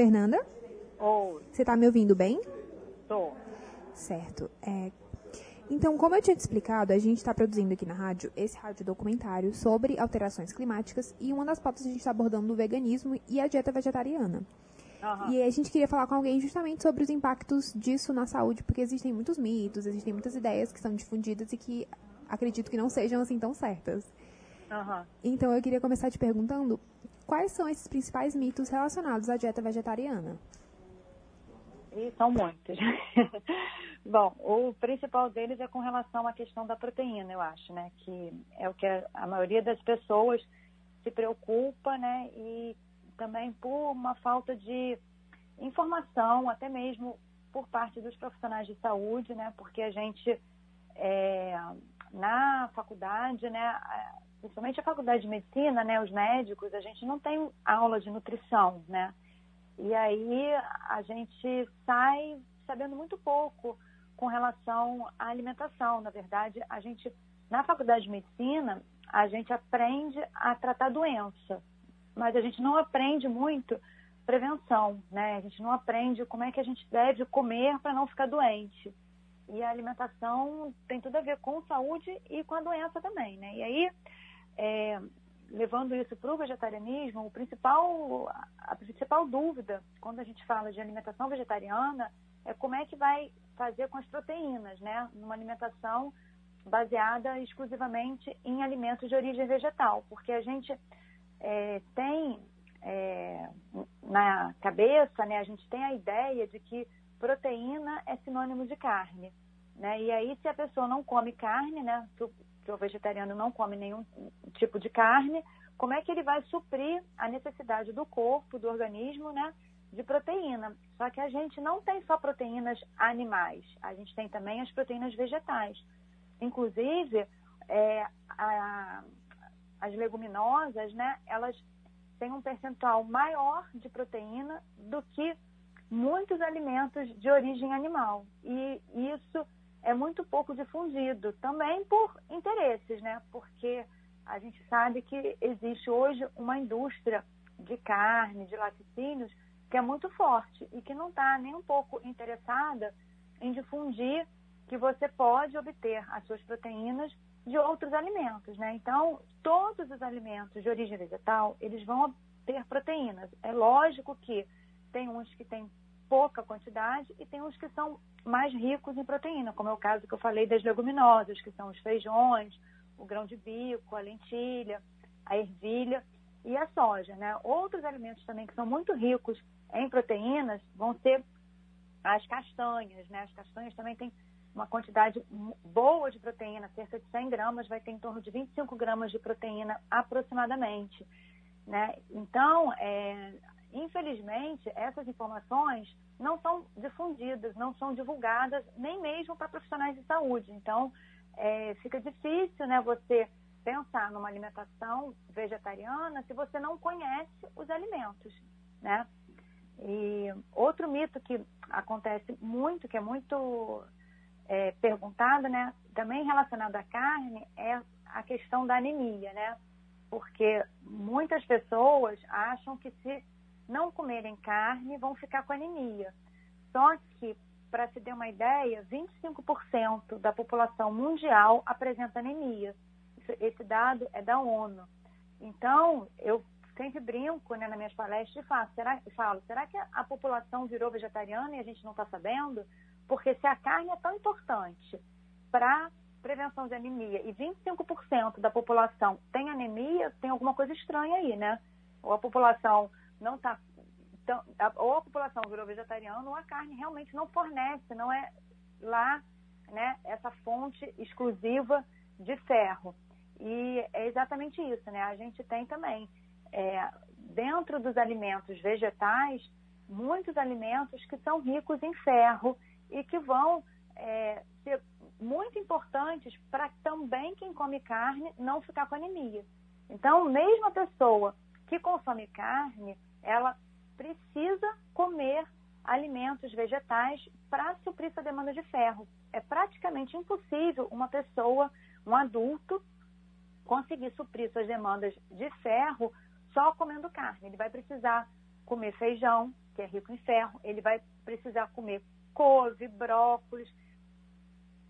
Fernanda? Oi. Você está me ouvindo bem? Tô. Certo. É, então, como eu tinha te explicado, a gente está produzindo aqui na rádio esse rádio documentário sobre alterações climáticas e uma das pautas a gente está abordando o veganismo e a dieta vegetariana. Uhum. E a gente queria falar com alguém justamente sobre os impactos disso na saúde, porque existem muitos mitos, existem muitas ideias que são difundidas e que acredito que não sejam assim tão certas. Uhum. Então eu queria começar te perguntando quais são esses principais mitos relacionados à dieta vegetariana. E são muitos. Bom, o principal deles é com relação à questão da proteína, eu acho, né? Que é o que a maioria das pessoas se preocupa, né? E também por uma falta de informação, até mesmo por parte dos profissionais de saúde, né? Porque a gente, é, na faculdade, né? Principalmente a faculdade de medicina, né? Os médicos, a gente não tem aula de nutrição, né? E aí a gente sai sabendo muito pouco com relação à alimentação. Na verdade, a gente, na faculdade de medicina, a gente aprende a tratar doença, mas a gente não aprende muito prevenção, né? A gente não aprende como é que a gente deve comer para não ficar doente. E a alimentação tem tudo a ver com saúde e com a doença também, né? E aí, é, levando isso para o vegetarianismo, o principal, a principal dúvida quando a gente fala de alimentação vegetariana é como é que vai fazer com as proteínas, né? Numa alimentação baseada exclusivamente em alimentos de origem vegetal, porque a gente é, tem é, na cabeça, né? A gente tem a ideia de que proteína é sinônimo de carne, né? E aí se a pessoa não come carne, né? O vegetariano não come nenhum tipo de carne, como é que ele vai suprir a necessidade do corpo, do organismo, né, de proteína? Só que a gente não tem só proteínas animais, a gente tem também as proteínas vegetais. Inclusive, é, a, as leguminosas, né, elas têm um percentual maior de proteína do que muitos alimentos de origem animal. E isso é muito pouco difundido, também por interesses, né? Porque a gente sabe que existe hoje uma indústria de carne, de laticínios, que é muito forte e que não está nem um pouco interessada em difundir que você pode obter as suas proteínas de outros alimentos, né? Então, todos os alimentos de origem vegetal, eles vão ter proteínas. É lógico que tem uns que têm pouca quantidade e tem uns que são mais ricos em proteína, como é o caso que eu falei das leguminosas, que são os feijões, o grão de bico, a lentilha, a ervilha e a soja. Né? Outros alimentos também que são muito ricos em proteínas vão ser as castanhas. Né? As castanhas também têm uma quantidade boa de proteína, cerca de 100 gramas, vai ter em torno de 25 gramas de proteína aproximadamente. Né? Então, é, infelizmente, essas informações não são difundidas, não são divulgadas, nem mesmo para profissionais de saúde. Então, é, fica difícil né, você pensar numa alimentação vegetariana se você não conhece os alimentos, né? E outro mito que acontece muito, que é muito é, perguntado, né, também relacionado à carne, é a questão da anemia, né? Porque muitas pessoas acham que se não comerem carne vão ficar com anemia. Só que, para se ter uma ideia, 25% da população mundial apresenta anemia. Esse dado é da ONU. Então, eu sempre brinco né, nas minhas palestras e falo será, falo, será que a população virou vegetariana e a gente não está sabendo? Porque se a carne é tão importante para prevenção de anemia e 25% da população tem anemia, tem alguma coisa estranha aí, né? Ou a população não está. Então, ou a população virou vegetariana ou a carne realmente não fornece, não é lá né, essa fonte exclusiva de ferro. E é exatamente isso, né? A gente tem também, é, dentro dos alimentos vegetais, muitos alimentos que são ricos em ferro e que vão é, ser muito importantes para também quem come carne não ficar com anemia. Então, mesmo a pessoa que consome carne, ela precisa comer alimentos vegetais para suprir sua demanda de ferro. É praticamente impossível uma pessoa, um adulto, conseguir suprir suas demandas de ferro só comendo carne. Ele vai precisar comer feijão, que é rico em ferro, ele vai precisar comer couve, brócolis,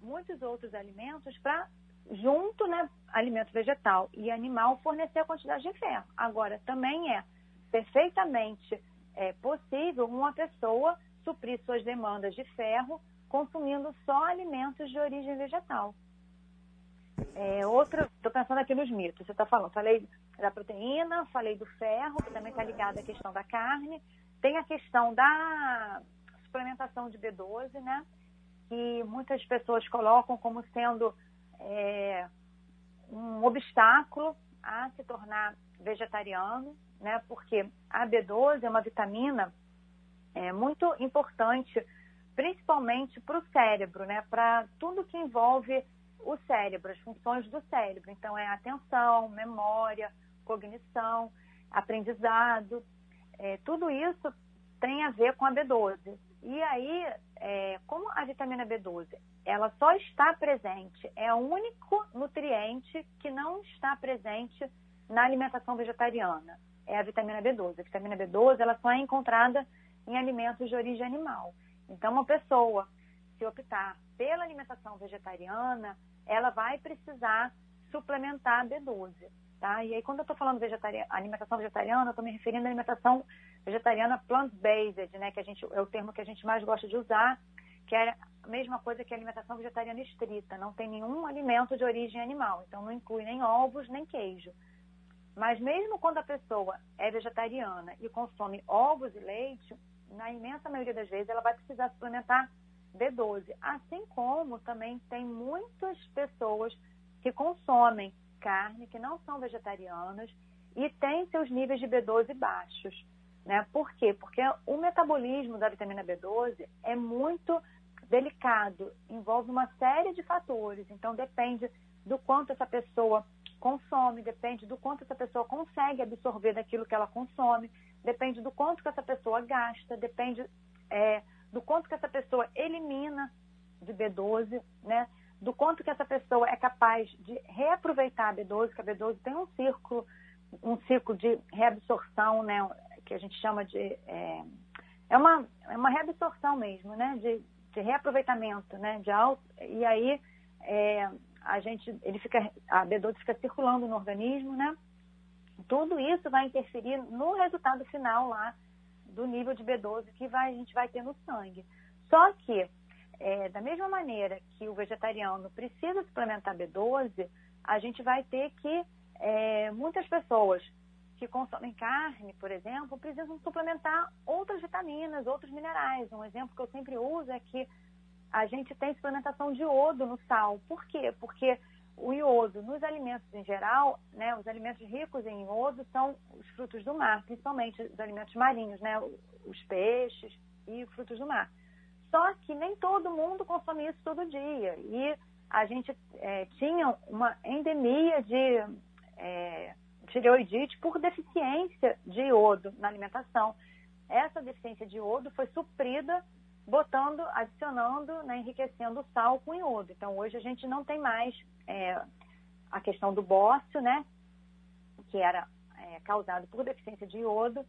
muitos outros alimentos para junto, né, alimento vegetal e animal fornecer a quantidade de ferro. Agora, também é perfeitamente é, possível uma pessoa suprir suas demandas de ferro consumindo só alimentos de origem vegetal. É, outro, estou pensando aqui nos mitos, você está falando, falei da proteína, falei do ferro, que também está ligado à questão da carne, tem a questão da suplementação de B12, né? Que muitas pessoas colocam como sendo é, um obstáculo a se tornar vegetariano, né? Porque a B12 é uma vitamina é, muito importante, principalmente para o cérebro, né? Para tudo que envolve o cérebro, as funções do cérebro. Então, é atenção, memória, cognição, aprendizado. É, tudo isso tem a ver com a B12. E aí, é, como a vitamina B12 ela só está presente, é o único nutriente que não está presente na alimentação vegetariana, é a vitamina B12. A vitamina B12 ela só é encontrada em alimentos de origem animal. Então, uma pessoa, se optar pela alimentação vegetariana, ela vai precisar suplementar B12. Tá? E aí, quando eu estou falando alimentação vegetariana, eu estou me referindo à alimentação vegetariana plant-based, né? Que a gente, é o termo que a gente mais gosta de usar, que é a mesma coisa que a alimentação vegetariana estrita. Não tem nenhum alimento de origem animal. Então, não inclui nem ovos, nem queijo. Mas mesmo quando a pessoa é vegetariana e consome ovos e leite, na imensa maioria das vezes ela vai precisar suplementar B12. Assim como também tem muitas pessoas que consomem carne, que não são vegetarianas e têm seus níveis de B12 baixos. Né? Por quê? Porque o metabolismo da vitamina B12 é muito delicado, envolve uma série de fatores. Então, depende do quanto essa pessoa consome, depende do quanto essa pessoa consegue absorver daquilo que ela consome, depende do quanto que essa pessoa gasta, depende é, do quanto que essa pessoa elimina de B12, né? do quanto que essa pessoa é capaz de reaproveitar a B12, que a B12 tem um ciclo, um ciclo de reabsorção, né, que a gente chama de é, é uma, é uma reabsorção mesmo, né, de, de reaproveitamento, né, de alto, e aí é, a gente, ele fica, a B12 fica circulando no organismo, né, tudo isso vai interferir no resultado final lá do nível de B12 que vai, a gente vai ter no sangue. Só que é, da mesma maneira que o vegetariano precisa suplementar B12, a gente vai ter que é, muitas pessoas que consomem carne, por exemplo, precisam suplementar outras vitaminas, outros minerais. Um exemplo que eu sempre uso é que a gente tem suplementação de iodo no sal. Por quê? Porque o iodo nos alimentos em geral, né, os alimentos ricos em iodo são os frutos do mar, principalmente os alimentos marinhos, né, os peixes e frutos do mar. Só que nem todo mundo consome isso todo dia. E a gente é, tinha uma endemia de é, tireoidite por deficiência de iodo na alimentação. Essa deficiência de iodo foi suprida botando, adicionando, né, enriquecendo o sal com iodo. Então, hoje a gente não tem mais é, a questão do bócio, né, que era é, causado por deficiência de iodo,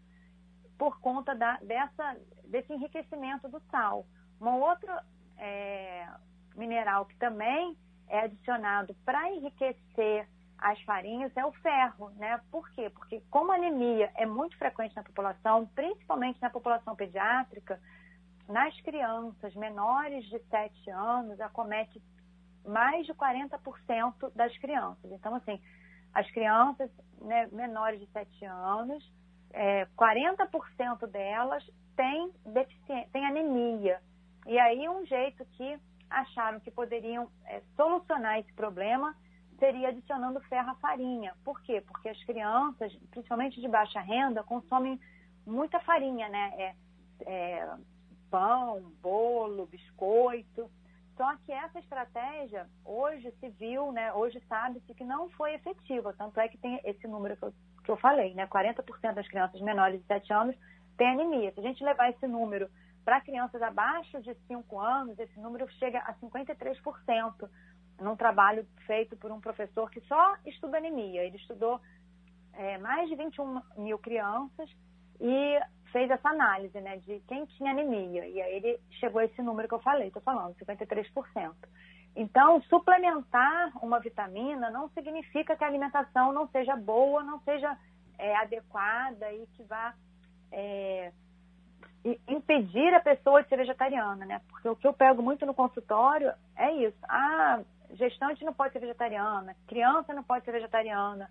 por conta da, dessa, desse enriquecimento do sal. Um outro é, mineral que também é adicionado para enriquecer as farinhas é o ferro, né? Por quê? Porque como a anemia é muito frequente na população, principalmente na população pediátrica, nas crianças menores de 7 anos, acomete mais de 40% das crianças. Então, assim, as crianças né, menores de 7 anos, é, 40% delas têm, têm anemia. E aí um jeito que acharam que poderiam é, solucionar esse problema seria adicionando ferro à farinha. Por quê? Porque as crianças, principalmente de baixa renda, consomem muita farinha, né? É, é, pão, bolo, biscoito. Só que essa estratégia hoje se viu, né? Hoje sabe-se que não foi efetiva. Tanto é que tem esse número que eu, que eu falei, né? 40% das crianças menores de 7 anos têm anemia. Se a gente levar esse número para crianças abaixo de 5 anos, esse número chega a 53%, num trabalho feito por um professor que só estuda anemia. Ele estudou é, mais de 21 mil crianças e fez essa análise, né, de quem tinha anemia. E aí ele chegou a esse número que eu falei, estou falando, 53%. Então, suplementar uma vitamina não significa que a alimentação não seja boa, não seja é, adequada e que vá é, impedir a pessoa de ser vegetariana, né? Porque o que eu pego muito no consultório é isso. Ah, gestante não pode ser vegetariana, criança não pode ser vegetariana.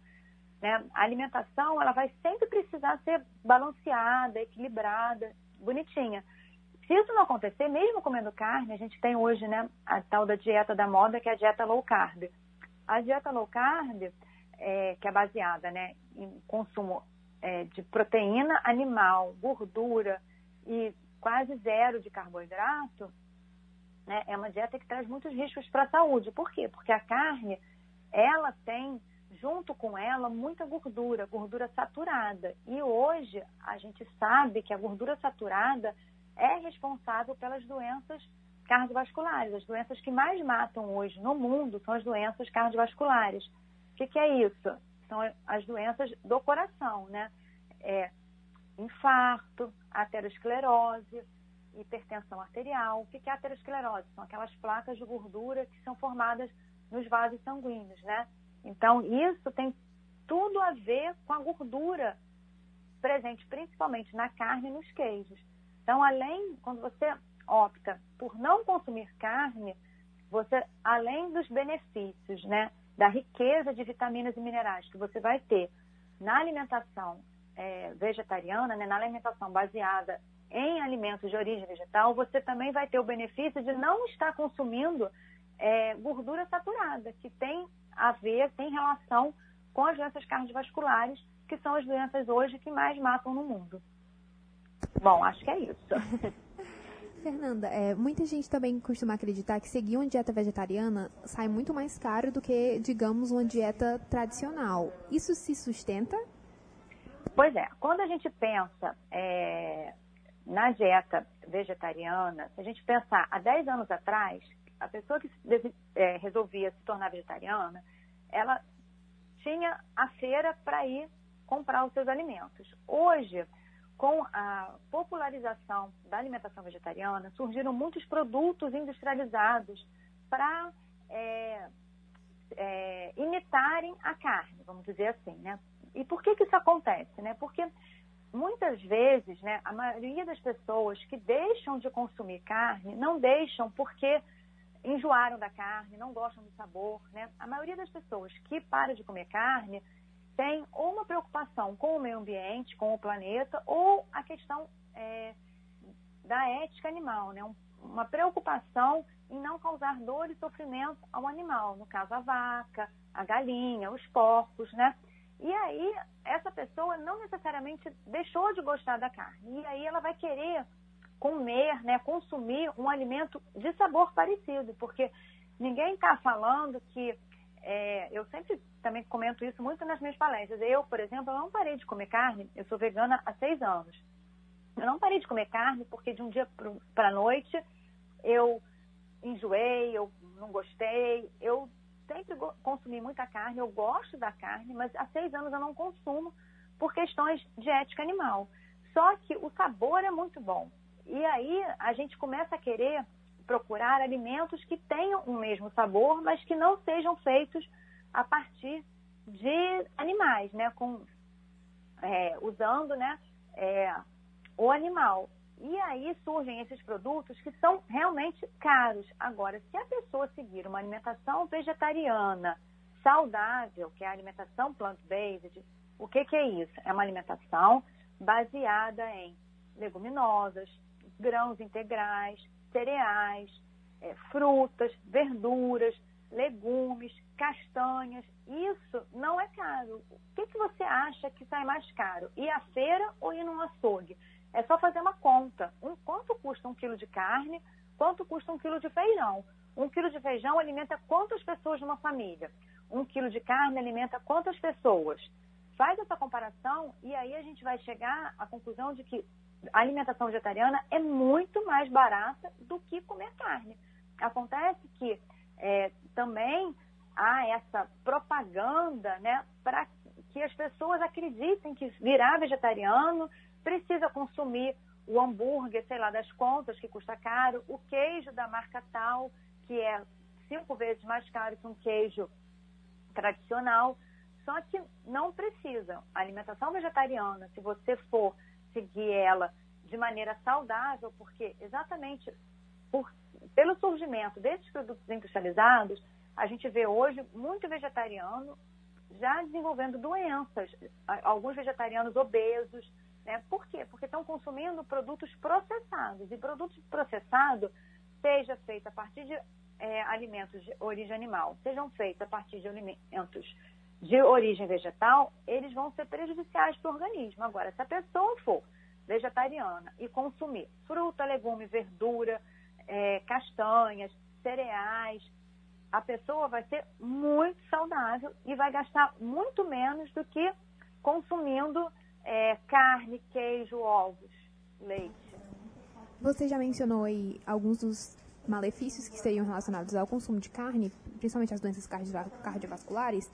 Né? A alimentação ela vai sempre precisar ser balanceada, equilibrada, bonitinha. Se isso não acontecer, mesmo comendo carne, a gente tem hoje né, a tal da dieta da moda, que é a dieta low carb. A dieta low carb, é, que é baseada né, em consumo é, de proteína animal, gordura e quase zero de carboidrato, né, é uma dieta que traz muitos riscos para a saúde. Por quê? Porque a carne, ela tem junto com ela muita gordura, gordura saturada. E hoje a gente sabe que a gordura saturada é responsável pelas doenças cardiovasculares. As doenças que mais matam hoje no mundo são as doenças cardiovasculares. O que, que é isso? São as doenças do coração, né? É infarto, aterosclerose, hipertensão arterial. O que é aterosclerose? São aquelas placas de gordura que são formadas nos vasos sanguíneos, né? Então, isso tem tudo a ver com a gordura presente principalmente na carne e nos queijos. Então, além, quando você opta por não consumir carne, você, além dos benefícios, né, da riqueza de vitaminas e minerais que você vai ter na alimentação é, vegetariana, né, na alimentação baseada em alimentos de origem vegetal, você também vai ter o benefício de não estar consumindo é, gordura saturada, que tem a ver, tem relação com as doenças cardiovasculares, que são as doenças hoje que mais matam no mundo. Bom, acho que é isso. Fernanda, é, muita gente também costuma acreditar que seguir uma dieta vegetariana sai muito mais caro do que, digamos, uma dieta tradicional. Isso se sustenta? Pois é, quando a gente pensa é, na dieta vegetariana, se a gente pensar há 10 anos atrás, a pessoa que é, resolvia se tornar vegetariana, ela tinha a feira para ir comprar os seus alimentos. Hoje, com a popularização da alimentação vegetariana, surgiram muitos produtos industrializados para é, é, imitarem a carne, vamos dizer assim, né? E por que, que isso acontece, né? Porque muitas vezes, né, a maioria das pessoas que deixam de consumir carne não deixam porque enjoaram da carne, não gostam do sabor, né? A maioria das pessoas que para de comer carne tem uma preocupação com o meio ambiente, com o planeta, ou a questão é, da ética animal, né? uma preocupação em não causar dor e sofrimento ao animal, no caso a vaca, a galinha, os porcos, né? E aí essa pessoa não necessariamente deixou de gostar da carne, e aí ela vai querer comer, né, consumir um alimento de sabor parecido, porque ninguém está falando que é, eu sempre também comento isso muito nas minhas palestras. Eu, por exemplo, eu não parei de comer carne, eu sou vegana há seis anos. Eu não parei de comer carne porque de um dia para a noite eu enjoei, eu não gostei. Eu sempre consumi muita carne, eu gosto da carne, mas há seis anos eu não consumo por questões de ética animal. Só que o sabor é muito bom. E aí a gente começa a querer procurar alimentos que tenham o mesmo sabor, mas que não sejam feitos a partir de animais, né? Com, é, usando né, é, o animal. E aí surgem esses produtos que são realmente caros. Agora, se a pessoa seguir uma alimentação vegetariana saudável, que é a alimentação plant-based, o que, que é isso? É uma alimentação baseada em leguminosas, grãos integrais, cereais, é, frutas, verduras, legumes, castanhas. Isso não é caro. O que, que você acha que sai mais caro? Ir à feira ou ir num açougue? É só fazer uma conta. Um, quanto custa um quilo de carne? Quanto custa um quilo de feijão? Um quilo de feijão alimenta quantas pessoas numa família? Um quilo de carne alimenta quantas pessoas? Faz essa comparação e aí a gente vai chegar à conclusão de que a alimentação vegetariana é muito mais barata do que comer carne. Acontece que é, também há essa propaganda né, para que as pessoas acreditem que virar vegetariano precisa consumir o hambúrguer, sei lá, das contas, que custa caro, o queijo da marca tal, que é cinco vezes mais caro que um queijo tradicional. Só que não precisa. A alimentação vegetariana, se você for seguir ela de maneira saudável, porque exatamente por, pelo surgimento desses produtos industrializados, a gente vê hoje muito vegetariano já desenvolvendo doenças, alguns vegetarianos obesos. Né? Por quê? Porque estão consumindo produtos processados. E produtos processados, seja feito a partir de é, alimentos de origem animal, sejam feitos a partir de alimentos de origem vegetal, eles vão ser prejudiciais para o organismo. Agora, se a pessoa for vegetariana e consumir fruta, legume, verdura, é, castanhas, cereais, a pessoa vai ser muito saudável e vai gastar muito menos do que consumindo é, carne, queijo, ovos, leite. Você já mencionou aí alguns dos malefícios que seriam relacionados ao consumo de carne, principalmente as doenças cardiovasculares,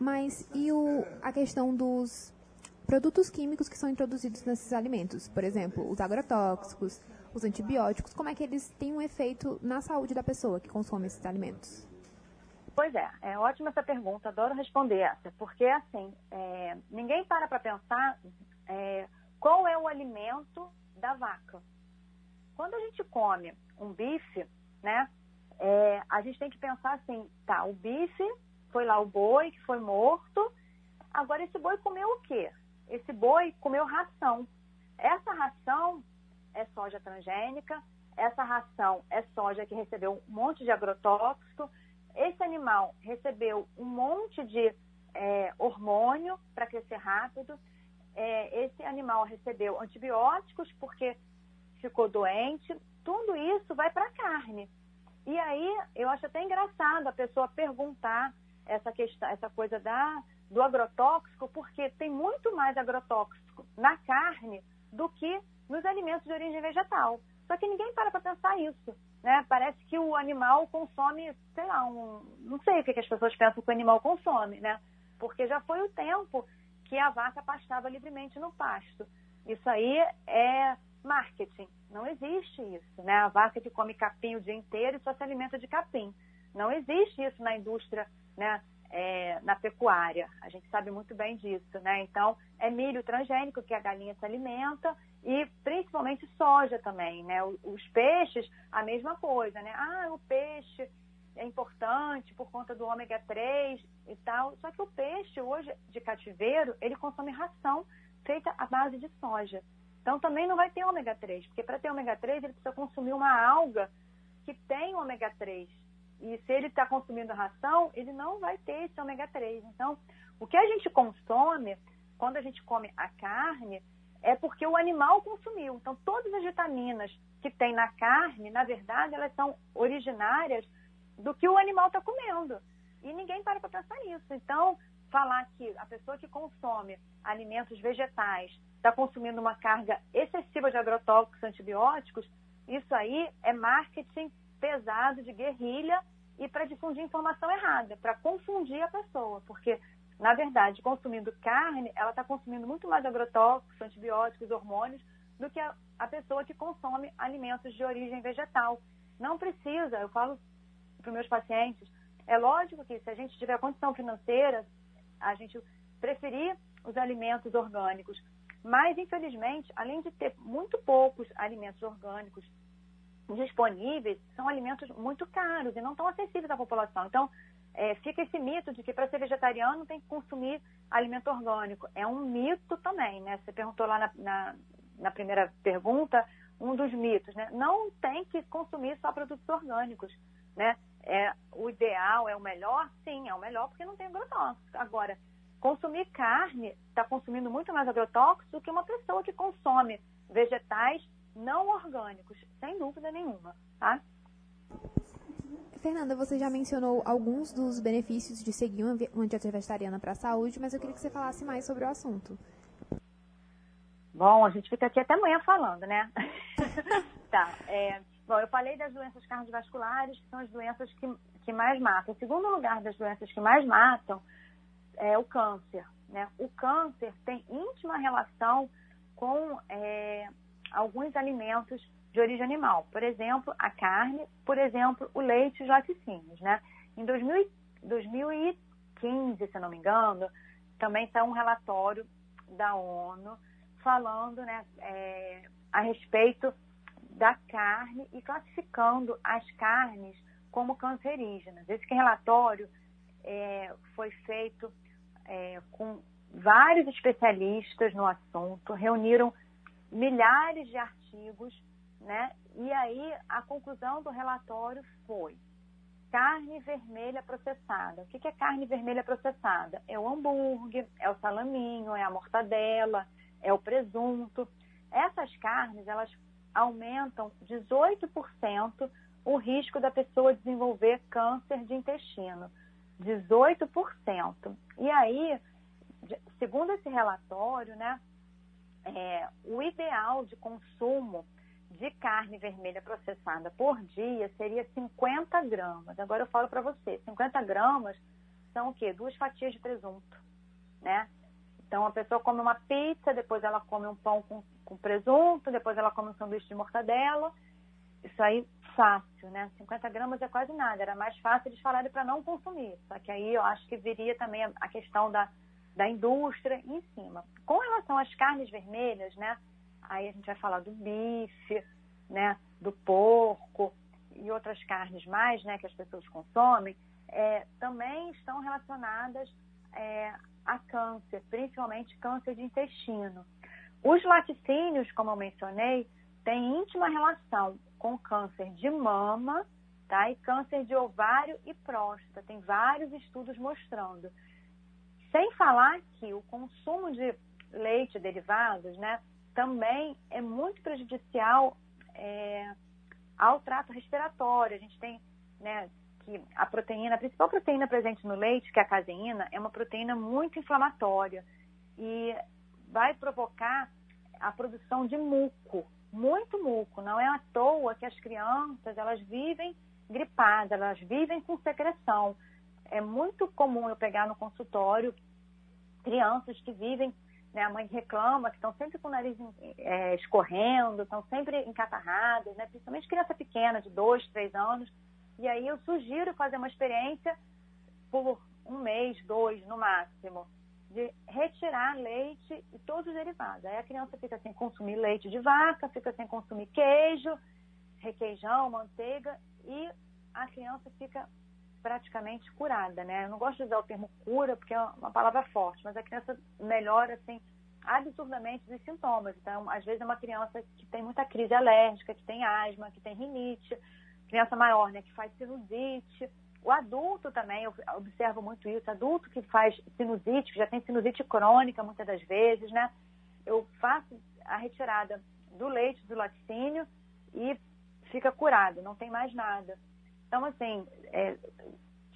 mas e o, a questão dos produtos químicos que são introduzidos nesses alimentos? Por exemplo, os agrotóxicos, os antibióticos, como é que eles têm um efeito na saúde da pessoa que consome esses alimentos? Pois é, é ótima essa pergunta, adoro responder essa, porque assim, é, ninguém para para pensar é, qual é o alimento da vaca. Quando a gente come um bife, né, é, a gente tem que pensar assim, tá, o bife foi lá o boi que foi morto, agora esse boi comeu o quê? Esse boi comeu ração. Essa ração é soja transgênica, essa ração é soja que recebeu um monte de agrotóxico, esse animal recebeu um monte de é, hormônio para crescer rápido, é, esse animal recebeu antibióticos porque ficou doente, tudo isso vai para a carne. E aí eu acho até engraçado a pessoa perguntar essa questão, essa coisa da, do agrotóxico, porque tem muito mais agrotóxico na carne do que nos alimentos de origem vegetal. Só que ninguém para para pensar isso. Né? Parece que o animal consome, sei lá, um, não sei o que, as pessoas pensam que o animal consome, né? Porque já foi o tempo que a vaca pastava livremente no pasto. Isso aí é marketing. Não existe isso, né? A vaca que come capim o dia inteiro e só se alimenta de capim. Não existe isso na indústria, né? É, na pecuária. A gente sabe muito bem disso, né? Então, é milho transgênico que a galinha se alimenta e principalmente soja também, né? Os peixes, a mesma coisa, né? Ah, o peixe é importante por conta do ômega 3 e tal. Só que o peixe hoje de cativeiro, ele consome ração feita à base de soja. Então também não vai ter ômega 3, porque para ter ômega 3 ele precisa consumir uma alga que tem ômega 3. E se ele está consumindo ração, ele não vai ter esse ômega 3. Então, o que a gente consome, quando a gente come a carne, é porque o animal consumiu. Então, todas as vitaminas que tem na carne, na verdade, elas são originárias do que o animal está comendo. E ninguém para para pensar nisso. Então, falar que a pessoa que consome alimentos vegetais está consumindo uma carga excessiva de agrotóxicos antibióticos, isso aí é marketing pesado de guerrilha e para difundir informação errada, para confundir a pessoa, porque na verdade, consumindo carne, ela está consumindo muito mais agrotóxicos, antibióticos, hormônios, do que a, a, pessoa que consome alimentos de origem vegetal. Não precisa, eu falo para os meus pacientes, é lógico que se a gente tiver condição financeira, a gente preferir os alimentos orgânicos. Mas, infelizmente, além de ter muito poucos alimentos orgânicos disponíveis, são alimentos muito caros e não tão acessíveis à população. Então, é, fica esse mito de que para ser vegetariano tem que consumir alimento orgânico. É um mito também, né? Você perguntou lá na, na, na primeira pergunta, um dos mitos, né? Não tem que consumir só produtos orgânicos, né? É, o ideal é o melhor? Sim, é o melhor porque não tem agrotóxico. Agora, consumir carne está consumindo muito mais agrotóxico do que uma pessoa que consome vegetais não orgânicos, sem dúvida nenhuma, tá? Fernanda, você já mencionou alguns dos benefícios de seguir uma dieta vegetariana para a saúde, mas eu queria que você falasse mais sobre o assunto. Bom, a gente fica aqui até amanhã falando, né? tá. É, bom, eu falei das doenças cardiovasculares, que são as doenças que, que mais matam. O segundo lugar das doenças que mais matam é o câncer. Né? O câncer tem íntima relação com é, alguns alimentos de origem animal. Por exemplo, a carne, por exemplo, o leite e os laticínios. Né? Em 2000, 2015, se não me engano, também está um relatório da ONU falando né, é, a respeito da carne e classificando as carnes como cancerígenas. Esse relatório é, foi feito é, com vários especialistas no assunto, reuniram milhares de artigos, né? E aí a conclusão do relatório foi carne vermelha processada. O que é carne vermelha processada? É o hambúrguer, é o salaminho, é a mortadela, é o presunto. Essas carnes, elas aumentam 18% o risco da pessoa desenvolver câncer de intestino. 18%. E aí, segundo esse relatório, né, é, o ideal de consumo de carne vermelha processada por dia seria 50 gramas. Agora eu falo para você, 50 gramas são o quê? Duas fatias de presunto, né? Então a pessoa come uma pizza, depois ela come um pão com, com presunto, depois ela come um sanduíche de mortadela. Isso aí fácil, né? 50 gramas é quase nada. Era mais fácil eles falarem para não consumir. Só que aí eu acho que viria também a questão da, da indústria em cima. Com relação às carnes vermelhas, né? Aí a gente vai falar do bife, né? Do porco e outras carnes mais, né? Que as pessoas consomem, é, também estão relacionadas é, a câncer, principalmente câncer de intestino. Os laticínios, como eu mencionei, têm íntima relação com câncer de mama, tá? E câncer de ovário e próstata. Tem vários estudos mostrando. Sem falar que o consumo de leite e derivados, né, também é muito prejudicial é, ao trato respiratório. A gente tem, né, que a proteína, a principal proteína presente no leite, que é a caseína, é uma proteína muito inflamatória e vai provocar a produção de muco, muito muco. Não é à toa que as crianças elas vivem gripadas, elas vivem com secreção. É muito comum eu pegar no consultório crianças que vivem, né, a mãe reclama que estão sempre com o nariz é, escorrendo, estão sempre encatarradas, né, principalmente criança pequena, de dois, três anos. E aí eu sugiro fazer uma experiência por um mês, dois no máximo, de retirar leite e todos os derivados. Aí a criança fica sem consumir leite de vaca, fica sem consumir queijo, requeijão, manteiga e a criança fica praticamente curada, né? Eu não gosto de usar o termo cura porque é uma palavra forte, mas a criança melhora assim absurdamente dos sintomas. Então, às vezes é uma criança que tem muita crise alérgica, que tem asma, que tem rinite, criança maior, né, que faz sinusite, o adulto também, eu observo muito isso, adulto que faz sinusite, que já tem sinusite crônica muitas das vezes, né? Eu faço a retirada do leite, do laticínio e fica curado, não tem mais nada. Então, assim, é,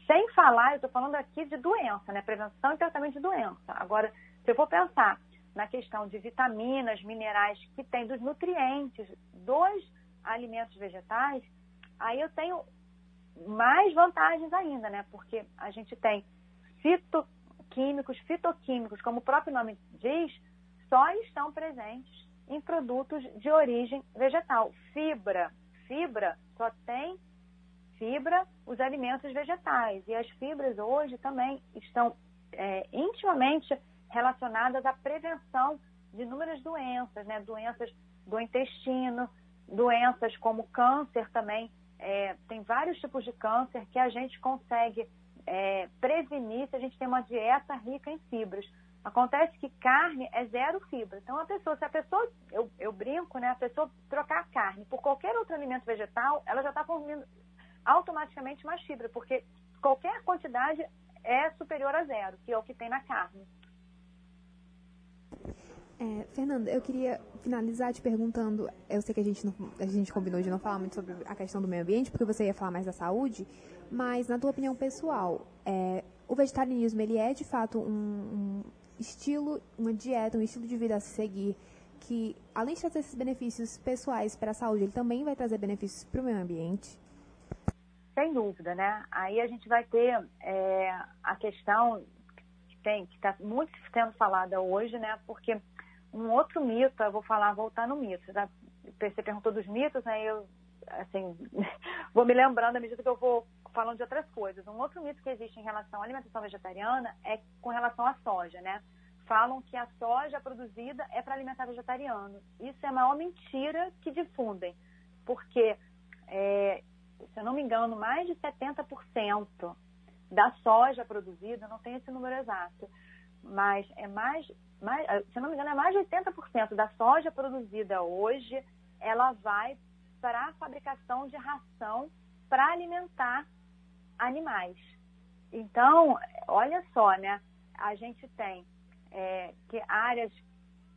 sem falar, eu estou falando aqui de doença, né? Prevenção e tratamento de doença. Agora, se eu for pensar na questão de vitaminas, minerais que tem dos nutrientes dos alimentos vegetais, aí eu tenho mais vantagens ainda, né? Porque a gente tem fitoquímicos, fitoquímicos, como o próprio nome diz, só estão presentes em produtos de origem vegetal. Fibra, fibra só tem fibra os alimentos vegetais. E as fibras hoje também estão é, intimamente relacionadas à prevenção de inúmeras doenças, né? Doenças do intestino, doenças como câncer também é, tem vários tipos de câncer que a gente consegue é, prevenir se a gente tem uma dieta rica em fibras. Acontece que carne é zero fibra. Então, a pessoa, se a pessoa, eu, eu brinco, né? A pessoa trocar a carne por qualquer outro alimento vegetal, ela já está consumindo automaticamente mais fibra, porque qualquer quantidade é superior a zero, que é o que tem na carne. É, Fernanda, eu queria finalizar te perguntando, eu sei que a gente, não, a gente combinou de não falar muito sobre a questão do meio ambiente, porque você ia falar mais da saúde, mas na tua opinião pessoal, é, o vegetarianismo, ele é de fato um, um, estilo, uma dieta, um estilo de vida a se seguir, que além de trazer esses benefícios pessoais para a saúde, ele também vai trazer benefícios para o meio ambiente? Sem dúvida, né? Aí a gente vai ter é, a questão que tem que está muito sendo falada hoje, né? Porque um outro mito, eu vou falar, voltar no mito. Você perguntou dos mitos, né? Eu, assim, vou me lembrando à medida que eu vou falando de outras coisas. Um outro mito que existe em relação à alimentação vegetariana é com relação à soja, né? Falam que a soja produzida é para alimentar vegetariano. Isso é a maior mentira que difundem, porque, é, se eu não me engano, mais de 70% da soja produzida, não tem esse número exato, mas é mais, mais se eu não me engano, é mais de 80% da soja produzida hoje, ela vai para a fabricação de ração para alimentar animais. Então, olha só, né? A gente tem é, que áreas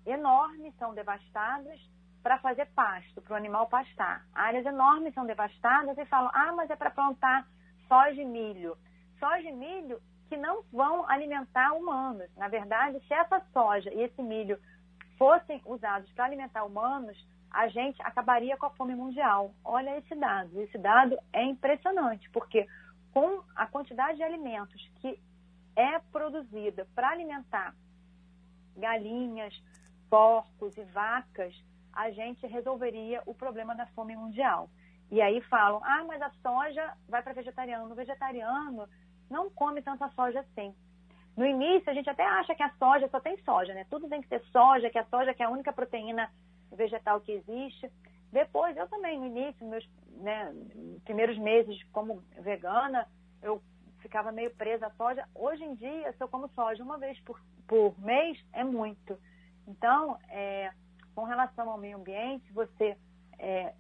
enormes são devastadas para fazer pasto, para o animal pastar. Áreas enormes são devastadas e falam, ah, mas é para plantar soja e milho. Soja e milho que não vão alimentar humanos. Na verdade, se essa soja e esse milho fossem usados para alimentar humanos, a gente acabaria com a fome mundial. Olha esse dado. Esse dado é impressionante, porque com a quantidade de alimentos que é produzida para alimentar galinhas, porcos e vacas, a gente resolveria o problema da fome mundial. E aí falam, ah, mas a soja vai para vegetariano. O vegetariano não come tanta soja assim. No início, a gente até acha que a soja só tem soja, né? Tudo tem que ter soja, que a soja que é a única proteína vegetal que existe. Depois, eu também, no início, meus né, primeiros meses como vegana, eu ficava meio presa à soja. Hoje em dia, se eu como soja uma vez por, por mês, é muito. Então, é, com relação ao meio ambiente, você é,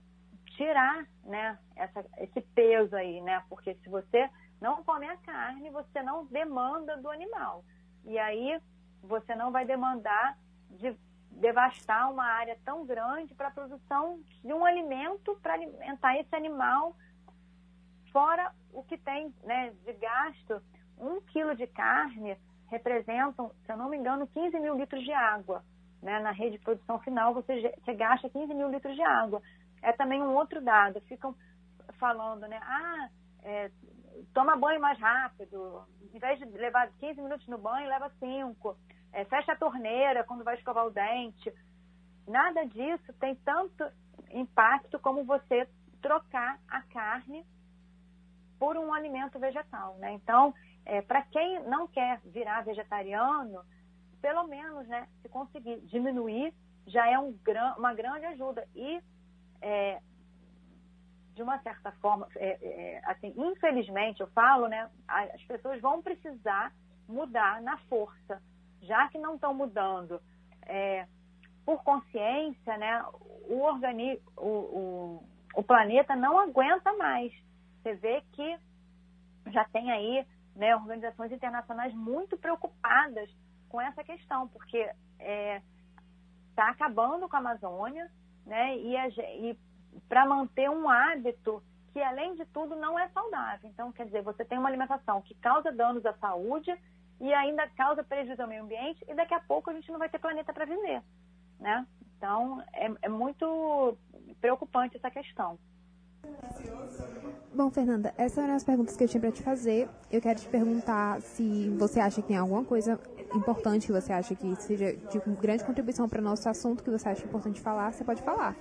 tirar né, essa, esse peso aí, né? Porque se você não come a carne, você não demanda do animal. E aí você não vai demandar de devastar uma área tão grande para a produção de um alimento para alimentar esse animal, fora o que tem né, de gasto. Um quilo de carne representam, se eu não me engano, 15 mil litros de água. Né? Na rede de produção final, você, você gasta 15 mil litros de água. É também um outro dado. Ficam falando, né? Ah, é, toma banho mais rápido. Em vez de levar 15 minutos no banho, leva 5 é, fecha a torneira quando vai escovar o dente. Nada disso tem tanto impacto como você trocar a carne por um alimento vegetal, né? Então, é, para quem não quer virar vegetariano, pelo menos, né, se conseguir diminuir, já é um, uma grande ajuda. E, é, de uma certa forma, é, é, assim, infelizmente, eu falo, né, as pessoas vão precisar mudar na força já que não estão mudando é, por consciência, né, o, organi o, o, o planeta não aguenta mais. Você vê que já tem aí né, organizações internacionais muito preocupadas com essa questão, porque está é, tá acabando com a Amazônia, né, e, e para manter um hábito que, além de tudo, não é saudável. Então, quer dizer, você tem uma alimentação que causa danos à saúde e ainda causa prejuízo ao meio ambiente e daqui a pouco a gente não vai ter planeta para viver, né? Então, é, é muito preocupante essa questão. Bom, Fernanda, essas eram as perguntas que eu tinha para te fazer. Eu quero te perguntar se você acha que tem alguma coisa importante que você acha que seja de grande contribuição para o nosso assunto que você acha importante falar, você pode falar.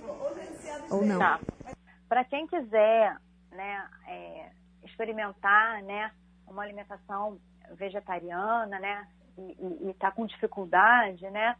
Ou não. Tá. Para quem quiser né, é, experimentar né, uma alimentação vegetariana, né? E está com dificuldade, né?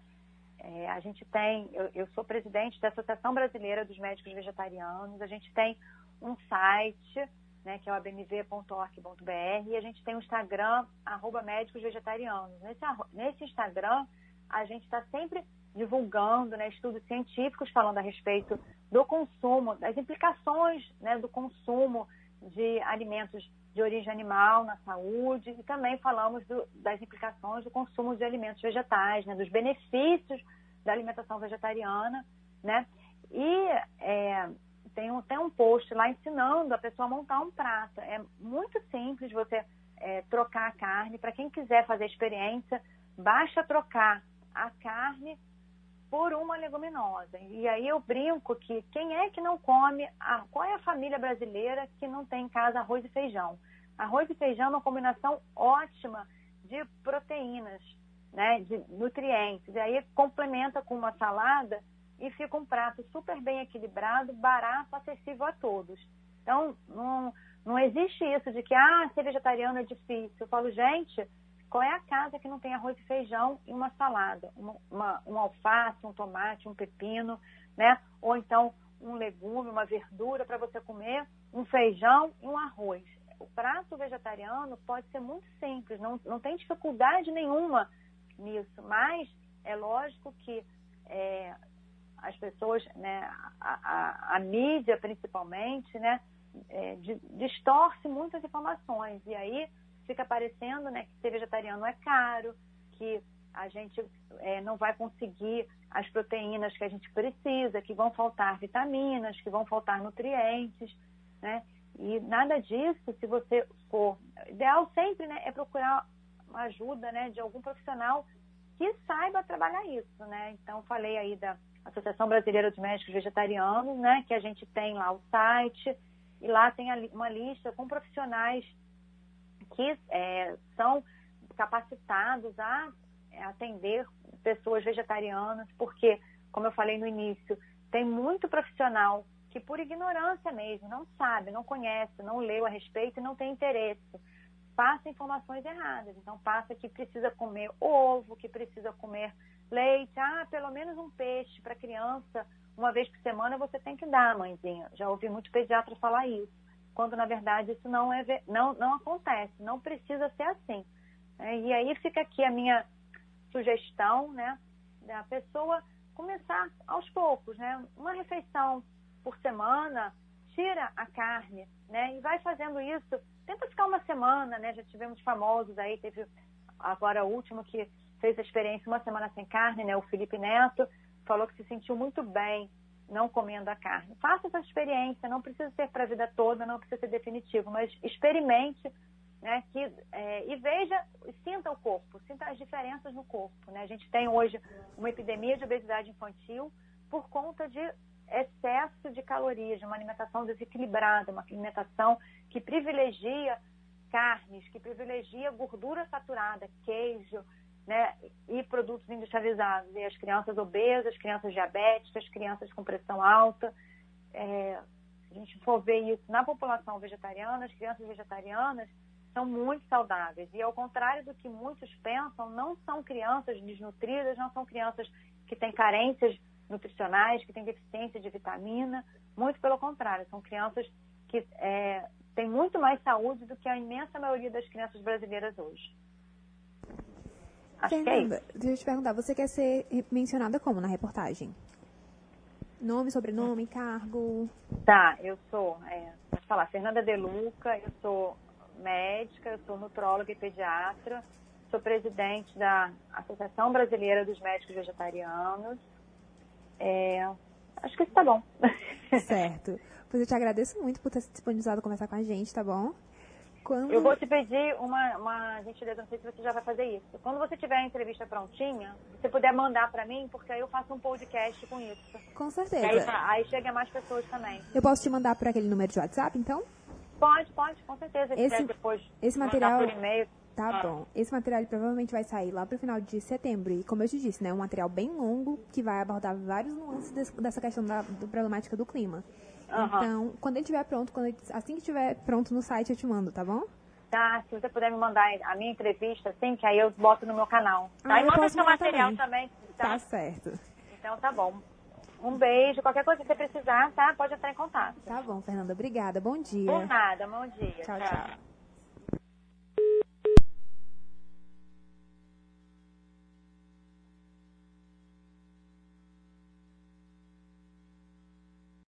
É, a gente tem, eu, eu, sou presidente da Associação Brasileira dos Médicos Vegetarianos, a gente tem um site, né, que é o abmv.org.br, e a gente tem o Instagram, arroba médicos vegetarianos. Nesse, nesse Instagram, a gente está sempre divulgando né, estudos científicos falando a respeito do consumo, das implicações né, do consumo de alimentos de origem animal na saúde e também falamos do, das implicações do consumo de alimentos vegetais, né, dos benefícios da alimentação vegetariana, né? E é, tem tem um post lá ensinando a pessoa a montar um prato. É muito simples você é, trocar a carne. Para quem quiser fazer experiência, basta trocar a carne por uma leguminosa. E aí eu brinco que quem é que não come, a, qual é a família brasileira que não tem em casa arroz e feijão? Arroz e feijão é uma combinação ótima de proteínas. né, de nutrientes. E aí complementa com uma salada e fica um prato super bem equilibrado, barato, acessível a todos. Então, não, não existe isso de que, ah, ser vegetariano é difícil. Eu falo, gente, qual é a casa que não tem arroz e feijão e uma salada? Uma, uma, um alface, um tomate, um pepino, né? Ou então um legume, uma verdura para você comer, um feijão e um arroz. O prato vegetariano pode ser muito simples, não, não tem dificuldade nenhuma nisso, mas é lógico que é, as pessoas, né, a, a, a mídia principalmente, né, é, distorce muitas informações e aí fica parecendo né, que ser vegetariano é caro, que a gente é, não vai conseguir as proteínas que a gente precisa, que vão faltar vitaminas, que vão faltar nutrientes, né? E nada disso, se você for... Ideal sempre né, é procurar ajuda né, de algum profissional que saiba trabalhar isso, né? Então, falei aí da Associação Brasileira dos Médicos Vegetarianos, né? Que a gente tem lá o site e lá tem uma lista com profissionais que é, são capacitados a atender pessoas vegetarianas, porque, como eu falei no início, tem muito profissional que por ignorância mesmo, não sabe, não conhece, não leu a respeito e não tem interesse, passa informações erradas. Então passa que precisa comer ovo, que precisa comer leite, ah, pelo menos um peixe para criança, uma vez por semana você tem que dar, mãezinha. Já ouvi muito pediatra falar isso, quando na verdade isso não é não não acontece, não precisa ser assim. É, e aí fica aqui a minha sugestão, né, da pessoa começar aos poucos, né, uma refeição por semana, tira a carne, né? E vai fazendo isso. Tenta ficar uma semana, né? Já tivemos famosos aí, teve agora o último que fez a experiência uma semana sem carne, né? O Felipe Neto falou que se sentiu muito bem não comendo a carne. Faça essa experiência, não precisa ser para a vida toda, não precisa ser definitivo, mas experimente, né? Que, é, e veja, sinta o corpo, sinta as diferenças no corpo, né? A gente tem hoje uma epidemia de obesidade infantil por conta de excesso de calorias, de uma alimentação desequilibrada, uma alimentação que privilegia carnes, que privilegia gordura saturada, queijo, né, e produtos industrializados. E as crianças obesas, as crianças diabéticas, as crianças com pressão alta. É, se a gente for ver isso na população vegetariana, as crianças vegetarianas são muito saudáveis. E ao contrário do que muitos pensam, não são crianças desnutridas, não são crianças que têm carências nutricionais, que têm deficiência de vitamina. Muito pelo contrário, são crianças que é, têm muito mais saúde do que a imensa maioria das crianças brasileiras hoje. Acho Fernanda, é deixa eu te perguntar, você quer ser mencionada como na reportagem? Nome, sobrenome, cargo? Tá, eu sou, é, vou falar, Fernanda Deluca, eu sou médica, eu sou nutróloga e pediatra, sou presidente da Associação Brasileira dos Médicos Vegetarianos, é, acho que isso tá bom. Certo. Pois eu te agradeço muito por ter se disponibilizado a conversar com a gente, tá bom? Quando... Eu vou te pedir uma, uma gentileza, não sei se você já vai fazer isso. Quando você tiver a entrevista prontinha, você puder mandar para mim, porque aí eu faço um podcast com isso. Com certeza. Aí, aí chega mais pessoas também. Eu posso te mandar por aquele número de WhatsApp, então? Pode, pode, com certeza. Esse, depois esse material. Tá ah. bom. Esse material provavelmente vai sair lá pro final de setembro. E como eu te disse, né, é um material bem longo que vai abordar vários nuances dessa questão da do problemática do clima. Uhum. Então, quando ele estiver pronto, quando ele, assim que estiver pronto no site, eu te mando, tá bom? Tá, se você puder me mandar a minha entrevista, assim, que aí eu boto no meu canal. Tá? Ah, e manda seu material também. também tá? tá certo. Então tá bom. Um beijo. Qualquer coisa que você precisar, tá? Pode entrar em contato. Tá bom, Fernanda. Obrigada. Bom dia. Por nada. Bom dia. tchau. tchau. tchau.